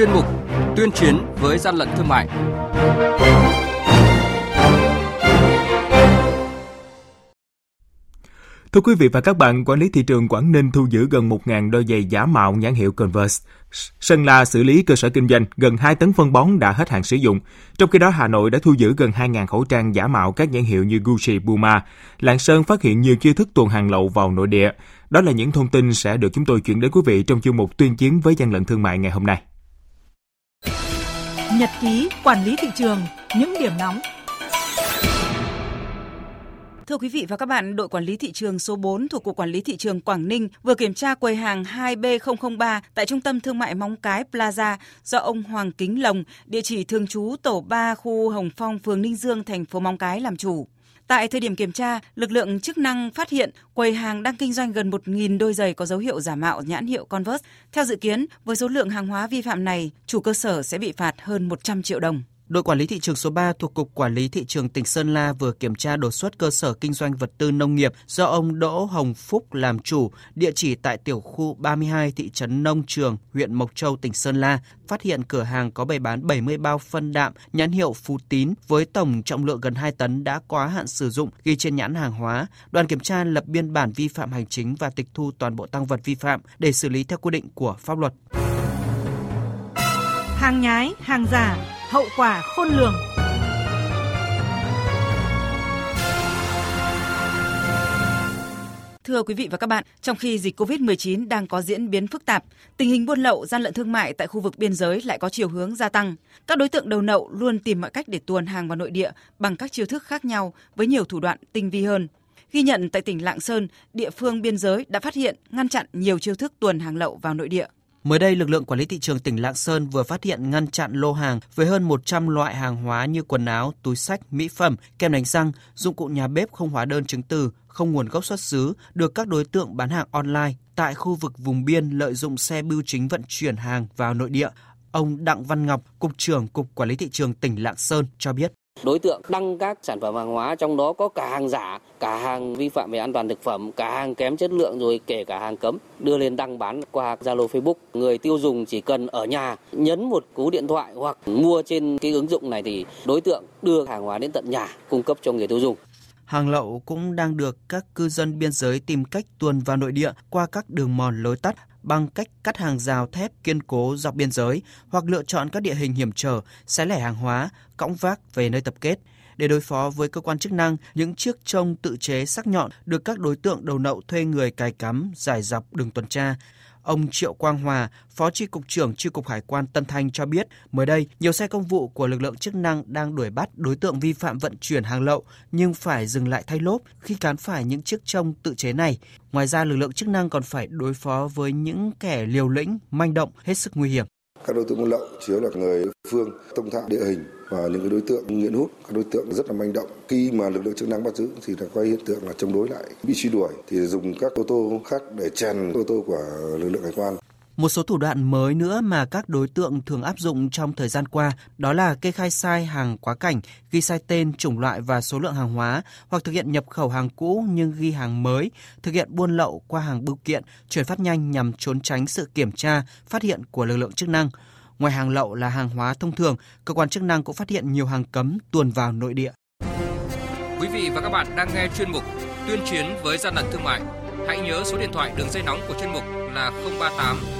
chuyên mục Tuyên chiến với gian lận thương mại. Thưa quý vị và các bạn, quản lý thị trường Quảng Ninh thu giữ gần 1.000 đôi giày giả mạo nhãn hiệu Converse. Sơn La xử lý cơ sở kinh doanh gần 2 tấn phân bón đã hết hạn sử dụng. Trong khi đó, Hà Nội đã thu giữ gần 2.000 khẩu trang giả mạo các nhãn hiệu như Gucci, Puma. Lạng Sơn phát hiện nhiều chiêu thức tuần hàng lậu vào nội địa. Đó là những thông tin sẽ được chúng tôi chuyển đến quý vị trong chương mục tuyên chiến với gian lận thương mại ngày hôm nay. Nhật ký quản lý thị trường, những điểm nóng Thưa quý vị và các bạn, đội quản lý thị trường số 4 thuộc Cục Quản lý Thị trường Quảng Ninh vừa kiểm tra quầy hàng 2B003 tại Trung tâm Thương mại Móng Cái Plaza do ông Hoàng Kính Lồng, địa chỉ thường trú tổ 3 khu Hồng Phong, phường Ninh Dương, thành phố Móng Cái làm chủ. Tại thời điểm kiểm tra, lực lượng chức năng phát hiện quầy hàng đang kinh doanh gần 1.000 đôi giày có dấu hiệu giả mạo nhãn hiệu Converse. Theo dự kiến, với số lượng hàng hóa vi phạm này, chủ cơ sở sẽ bị phạt hơn 100 triệu đồng. Đội quản lý thị trường số 3 thuộc Cục Quản lý Thị trường tỉnh Sơn La vừa kiểm tra đột xuất cơ sở kinh doanh vật tư nông nghiệp do ông Đỗ Hồng Phúc làm chủ, địa chỉ tại tiểu khu 32 thị trấn Nông Trường, huyện Mộc Châu, tỉnh Sơn La, phát hiện cửa hàng có bày bán 70 bao phân đạm nhãn hiệu Phú Tín với tổng trọng lượng gần 2 tấn đã quá hạn sử dụng ghi trên nhãn hàng hóa. Đoàn kiểm tra lập biên bản vi phạm hành chính và tịch thu toàn bộ tăng vật vi phạm để xử lý theo quy định của pháp luật. Hàng nhái, hàng giả, hậu quả khôn lường. Thưa quý vị và các bạn, trong khi dịch COVID-19 đang có diễn biến phức tạp, tình hình buôn lậu, gian lận thương mại tại khu vực biên giới lại có chiều hướng gia tăng. Các đối tượng đầu nậu luôn tìm mọi cách để tuồn hàng vào nội địa bằng các chiêu thức khác nhau với nhiều thủ đoạn tinh vi hơn. Ghi nhận tại tỉnh Lạng Sơn, địa phương biên giới đã phát hiện, ngăn chặn nhiều chiêu thức tuồn hàng lậu vào nội địa. Mới đây, lực lượng quản lý thị trường tỉnh Lạng Sơn vừa phát hiện ngăn chặn lô hàng với hơn 100 loại hàng hóa như quần áo, túi sách, mỹ phẩm, kem đánh răng, dụng cụ nhà bếp không hóa đơn chứng từ, không nguồn gốc xuất xứ được các đối tượng bán hàng online tại khu vực vùng biên lợi dụng xe bưu chính vận chuyển hàng vào nội địa. Ông Đặng Văn Ngọc, Cục trưởng Cục Quản lý Thị trường tỉnh Lạng Sơn cho biết. Đối tượng đăng các sản phẩm hàng hóa trong đó có cả hàng giả, cả hàng vi phạm về an toàn thực phẩm, cả hàng kém chất lượng rồi kể cả hàng cấm đưa lên đăng bán qua Zalo Facebook. Người tiêu dùng chỉ cần ở nhà nhấn một cú điện thoại hoặc mua trên cái ứng dụng này thì đối tượng đưa hàng hóa đến tận nhà cung cấp cho người tiêu dùng. Hàng lậu cũng đang được các cư dân biên giới tìm cách tuồn vào nội địa qua các đường mòn lối tắt bằng cách cắt hàng rào thép kiên cố dọc biên giới hoặc lựa chọn các địa hình hiểm trở, xé lẻ hàng hóa, cõng vác về nơi tập kết. Để đối phó với cơ quan chức năng, những chiếc trông tự chế sắc nhọn được các đối tượng đầu nậu thuê người cài cắm dài dọc đường tuần tra. Ông Triệu Quang Hòa, Phó Tri Cục trưởng Tri Cục Hải quan Tân Thanh cho biết, mới đây, nhiều xe công vụ của lực lượng chức năng đang đuổi bắt đối tượng vi phạm vận chuyển hàng lậu nhưng phải dừng lại thay lốp khi cán phải những chiếc trông tự chế này. Ngoài ra, lực lượng chức năng còn phải đối phó với những kẻ liều lĩnh, manh động, hết sức nguy hiểm. Các đối tượng buôn lậu chứa là người phương thông thạo địa hình và những cái đối tượng nghiện hút, các đối tượng rất là manh động. Khi mà lực lượng chức năng bắt giữ thì là quay hiện tượng là chống đối lại, bị truy đuổi thì dùng các ô tô khác để chèn ô tô của lực lượng hải quan. Một số thủ đoạn mới nữa mà các đối tượng thường áp dụng trong thời gian qua đó là kê khai sai hàng quá cảnh, ghi sai tên, chủng loại và số lượng hàng hóa hoặc thực hiện nhập khẩu hàng cũ nhưng ghi hàng mới, thực hiện buôn lậu qua hàng bưu kiện, chuyển phát nhanh nhằm trốn tránh sự kiểm tra, phát hiện của lực lượng chức năng. Ngoài hàng lậu là hàng hóa thông thường, cơ quan chức năng cũng phát hiện nhiều hàng cấm tuồn vào nội địa. Quý vị và các bạn đang nghe chuyên mục Tuyên chiến với gian lận thương mại. Hãy nhớ số điện thoại đường dây nóng của chuyên mục là 038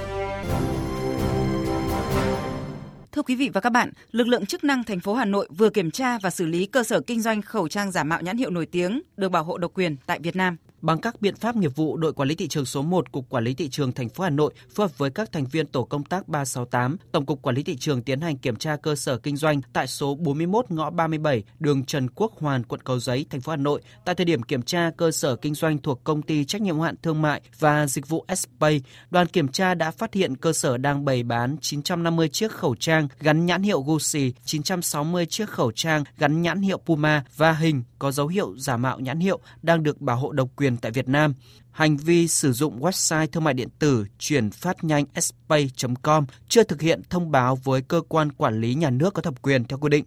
Thưa quý vị và các bạn, lực lượng chức năng thành phố Hà Nội vừa kiểm tra và xử lý cơ sở kinh doanh khẩu trang giả mạo nhãn hiệu nổi tiếng được bảo hộ độc quyền tại Việt Nam. Bằng các biện pháp nghiệp vụ, đội quản lý thị trường số 1 Cục Quản lý thị trường thành phố Hà Nội phối hợp với các thành viên tổ công tác 368, Tổng cục Quản lý thị trường tiến hành kiểm tra cơ sở kinh doanh tại số 41 ngõ 37, đường Trần Quốc Hoàn, quận Cầu Giấy, thành phố Hà Nội. Tại thời điểm kiểm tra cơ sở kinh doanh thuộc công ty trách nhiệm hạn thương mại và dịch vụ Spay, đoàn kiểm tra đã phát hiện cơ sở đang bày bán 950 chiếc khẩu trang gắn nhãn hiệu Gucci, 960 chiếc khẩu trang gắn nhãn hiệu Puma và hình có dấu hiệu giả mạo nhãn hiệu đang được bảo hộ độc quyền quyền tại Việt Nam. Hành vi sử dụng website thương mại điện tử chuyển phát nhanh spay.com chưa thực hiện thông báo với cơ quan quản lý nhà nước có thẩm quyền theo quy định.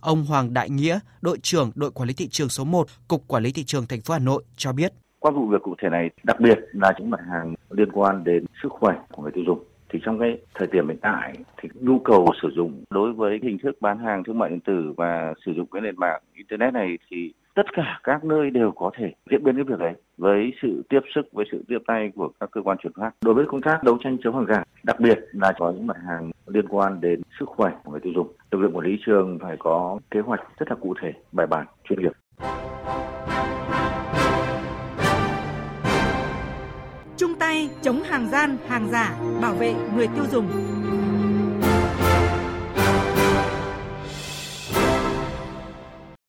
Ông Hoàng Đại Nghĩa, đội trưởng đội quản lý thị trường số 1, Cục Quản lý thị trường thành phố Hà Nội cho biết. Qua vụ việc cụ thể này, đặc biệt là những mặt hàng liên quan đến sức khỏe của người tiêu dùng thì trong cái thời điểm hiện tại thì nhu cầu sử dụng đối với hình thức bán hàng thương mại điện tử và sử dụng cái nền mạng internet này thì tất cả các nơi đều có thể diễn biến cái việc đấy với sự tiếp sức, với sự tiếp tay của các cơ quan chuyển phát đối với công tác đấu tranh chống hàng giả, đặc biệt là có những mặt hàng liên quan đến sức khỏe của người tiêu dùng, lực lượng quản lý trường phải có kế hoạch rất là cụ thể, bài bản, chuyên nghiệp. Chung tay chống hàng gian, hàng giả, bảo vệ người tiêu dùng.